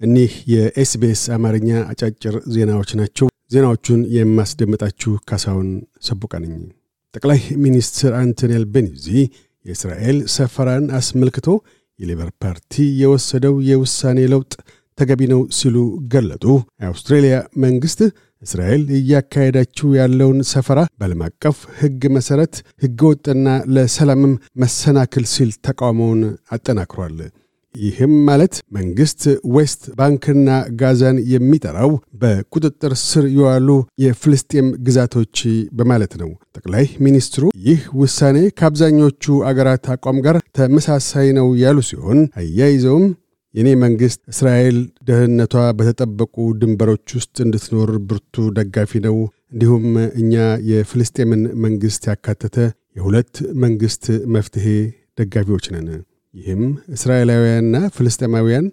እኒህ የኤስቢኤስ አማርኛ አጫጭር ዜናዎች ናቸው። ዜናዎቹን የማስደምጣችሁ ካሳሁን ሰቡቃ ጠቅላይ ሚኒስትር አንቶኒ አልቤኒዚ የእስራኤል ሰፈራን አስመልክቶ የሌበር ፓርቲ የወሰደው የውሳኔ ለውጥ ተገቢ ነው ሲሉ ገለጡ። የአውስትሬልያ መንግሥት እስራኤል እያካሄዳችው ያለውን ሰፈራ በዓለም አቀፍ ሕግ መሠረት ሕገወጥና ለሰላምም መሰናክል ሲል ተቃውሞውን አጠናክሯል። ይህም ማለት መንግሥት ዌስት ባንክና ጋዛን የሚጠራው በቁጥጥር ስር የዋሉ የፍልስጤም ግዛቶች በማለት ነው። ጠቅላይ ሚኒስትሩ ይህ ውሳኔ ከአብዛኞቹ አገራት አቋም ጋር ተመሳሳይ ነው ያሉ ሲሆን አያይዘውም የእኔ መንግሥት እስራኤል ደህንነቷ በተጠበቁ ድንበሮች ውስጥ እንድትኖር ብርቱ ደጋፊ ነው። እንዲሁም እኛ የፍልስጤምን መንግሥት ያካተተ የሁለት መንግሥት መፍትሔ ደጋፊዎች ነን። ይህም እስራኤላውያንና ፍልስጤማውያን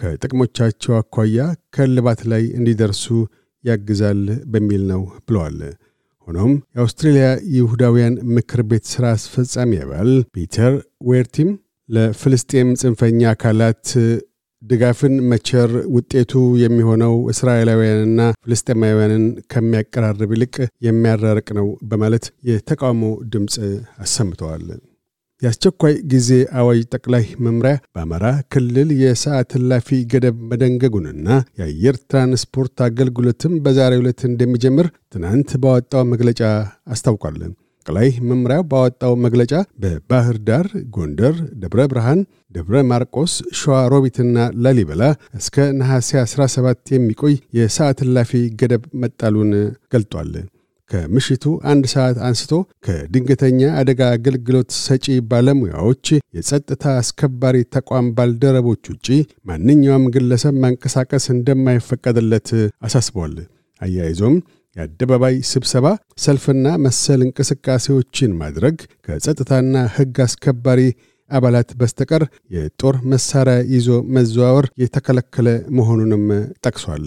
ከጥቅሞቻቸው አኳያ ከእልባት ላይ እንዲደርሱ ያግዛል በሚል ነው ብለዋል። ሆኖም የአውስትሬልያ አይሁዳውያን ምክር ቤት ሥራ አስፈጻሚ አባል ፒተር ዌርቲም ለፍልስጤም ጽንፈኛ አካላት ድጋፍን መቸር ውጤቱ የሚሆነው እስራኤላውያንና ፍልስጤማውያንን ከሚያቀራርብ ይልቅ የሚያራርቅ ነው በማለት የተቃውሞ ድምፅ አሰምተዋል። የአስቸኳይ ጊዜ አዋጅ ጠቅላይ መምሪያ በአማራ ክልል የሰዓት እላፊ ገደብ መደንገጉንና የአየር ትራንስፖርት አገልግሎትም በዛሬው ዕለት እንደሚጀምር ትናንት ባወጣው መግለጫ አስታውቋል። ጠቅላይ መምሪያው ባወጣው መግለጫ በባህር ዳር፣ ጎንደር፣ ደብረ ብርሃን፣ ደብረ ማርቆስ፣ ሸዋ ሮቢትና ላሊበላ እስከ ነሐሴ 17 የሚቆይ የሰዓት እላፊ ገደብ መጣሉን ገልጧል። ከምሽቱ አንድ ሰዓት አንስቶ ከድንገተኛ አደጋ አገልግሎት ሰጪ ባለሙያዎች፣ የጸጥታ አስከባሪ ተቋም ባልደረቦች ውጪ ማንኛውም ግለሰብ ማንቀሳቀስ እንደማይፈቀድለት አሳስቧል። አያይዞም የአደባባይ ስብሰባ፣ ሰልፍና መሰል እንቅስቃሴዎችን ማድረግ ከጸጥታና ሕግ አስከባሪ አባላት በስተቀር የጦር መሳሪያ ይዞ መዘዋወር የተከለከለ መሆኑንም ጠቅሷል።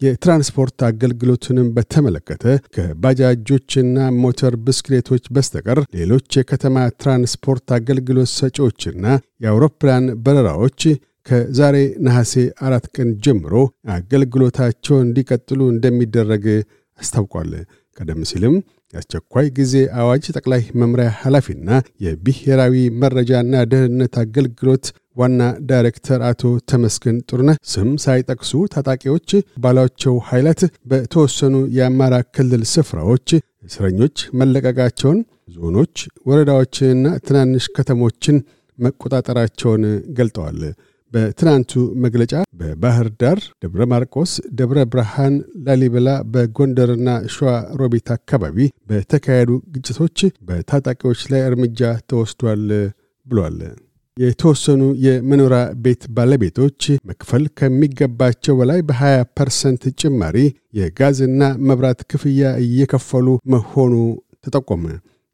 የትራንስፖርት አገልግሎትንም በተመለከተ ከባጃጆችና ሞተር ብስክሌቶች በስተቀር ሌሎች የከተማ ትራንስፖርት አገልግሎት ሰጪዎችና የአውሮፕላን በረራዎች ከዛሬ ነሐሴ አራት ቀን ጀምሮ አገልግሎታቸው እንዲቀጥሉ እንደሚደረግ አስታውቋል። ቀደም ሲልም የአስቸኳይ ጊዜ አዋጅ ጠቅላይ መምሪያ ኃላፊና የብሔራዊ መረጃና ደህንነት አገልግሎት ዋና ዳይሬክተር አቶ ተመስገን ጥሩነህ ስም ሳይጠቅሱ ታጣቂዎች ባሏቸው ኃይላት በተወሰኑ የአማራ ክልል ስፍራዎች እስረኞች መለቀቃቸውን፣ ዞኖች፣ ወረዳዎችንና ትናንሽ ከተሞችን መቆጣጠራቸውን ገልጠዋል። በትናንቱ መግለጫ በባህር ዳር፣ ደብረ ማርቆስ፣ ደብረ ብርሃን፣ ላሊበላ፣ በጎንደርና ሸዋ ሮቢት አካባቢ በተካሄዱ ግጭቶች በታጣቂዎች ላይ እርምጃ ተወስዷል ብሏል። የተወሰኑ የመኖሪያ ቤት ባለቤቶች መክፈል ከሚገባቸው በላይ በ20 ፐርሰንት ጭማሪ የጋዝና መብራት ክፍያ እየከፈሉ መሆኑ ተጠቆመ።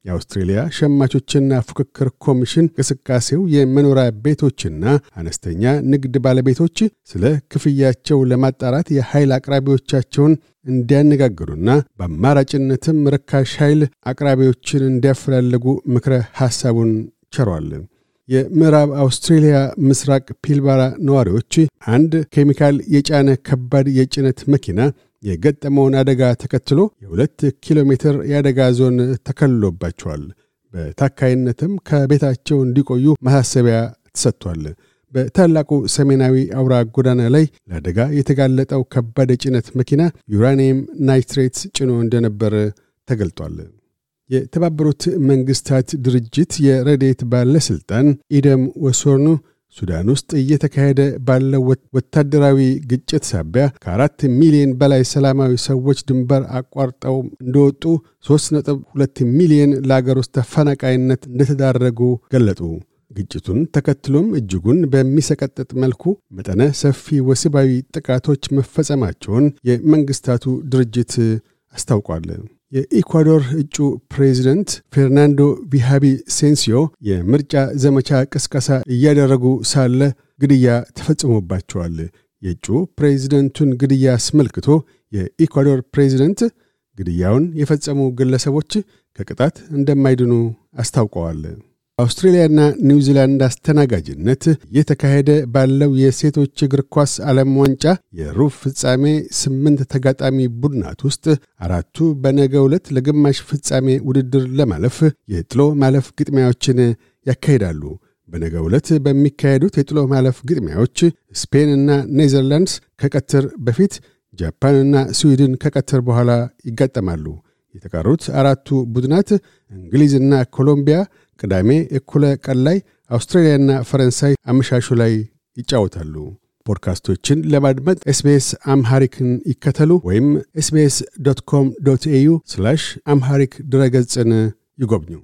የአውስትሬልያ ሸማቾችና ፉክክር ኮሚሽን እንቅስቃሴው የመኖሪያ ቤቶችና አነስተኛ ንግድ ባለቤቶች ስለ ክፍያቸው ለማጣራት የኃይል አቅራቢዎቻቸውን እንዲያነጋግሩና በአማራጭነትም ርካሽ ኃይል አቅራቢዎችን እንዲያፈላለጉ ምክረ ሐሳቡን ቸሯል። የምዕራብ አውስትሬልያ ምስራቅ ፒልባራ ነዋሪዎች አንድ ኬሚካል የጫነ ከባድ የጭነት መኪና የገጠመውን አደጋ ተከትሎ የሁለት ኪሎ ሜትር የአደጋ ዞን ተከልሎባቸዋል። በታካይነትም ከቤታቸው እንዲቆዩ ማሳሰቢያ ተሰጥቷል። በታላቁ ሰሜናዊ አውራ ጎዳና ላይ ለአደጋ የተጋለጠው ከባድ የጭነት መኪና ዩራኒየም ናይትሬት ጭኖ እንደነበር ተገልጧል። የተባበሩት መንግስታት ድርጅት የረዴት ባለሥልጣን ኢደም ወሶርኑ ሱዳን ውስጥ እየተካሄደ ባለው ወታደራዊ ግጭት ሳቢያ ከአራት ሚሊዮን በላይ ሰላማዊ ሰዎች ድንበር አቋርጠው እንደወጡ 3.2 ሚሊዮን ለአገር ውስጥ ተፈናቃይነት እንደተዳረጉ ገለጡ። ግጭቱን ተከትሎም እጅጉን በሚሰቀጥጥ መልኩ መጠነ ሰፊ ወሲባዊ ጥቃቶች መፈጸማቸውን የመንግስታቱ ድርጅት አስታውቋል። የኢኳዶር እጩ ፕሬዚደንት ፌርናንዶ ቪሃቢ ሴንሲዮ የምርጫ ዘመቻ ቅስቀሳ እያደረጉ ሳለ ግድያ ተፈጽሞባቸዋል። የእጩ ፕሬዚደንቱን ግድያ አስመልክቶ የኢኳዶር ፕሬዚደንት ግድያውን የፈጸሙ ግለሰቦች ከቅጣት እንደማይድኑ አስታውቀዋል። አውስትሬልያና ኒውዚላንድ አስተናጋጅነት እየተካሄደ ባለው የሴቶች እግር ኳስ ዓለም ዋንጫ የሩብ ፍጻሜ ስምንት ተጋጣሚ ቡድናት ውስጥ አራቱ በነገ ዕለት ለግማሽ ፍጻሜ ውድድር ለማለፍ የጥሎ ማለፍ ግጥሚያዎችን ያካሂዳሉ። በነገ ዕለት በሚካሄዱት የጥሎ ማለፍ ግጥሚያዎች ስፔንና ኔዘርላንድስ ከቀትር በፊት ጃፓንና ስዊድን ከቀትር በኋላ ይጋጠማሉ። የተቀሩት አራቱ ቡድናት እንግሊዝና ኮሎምቢያ ቅዳሜ እኩለ ቀን ላይ፣ አውስትራሊያና ፈረንሳይ አመሻሹ ላይ ይጫወታሉ። ፖድካስቶችን ለማድመጥ SBS Amharic ን ይከተሉ ወይም SBS dot com dot au Amharic ድረገጽን ይጎብኙ።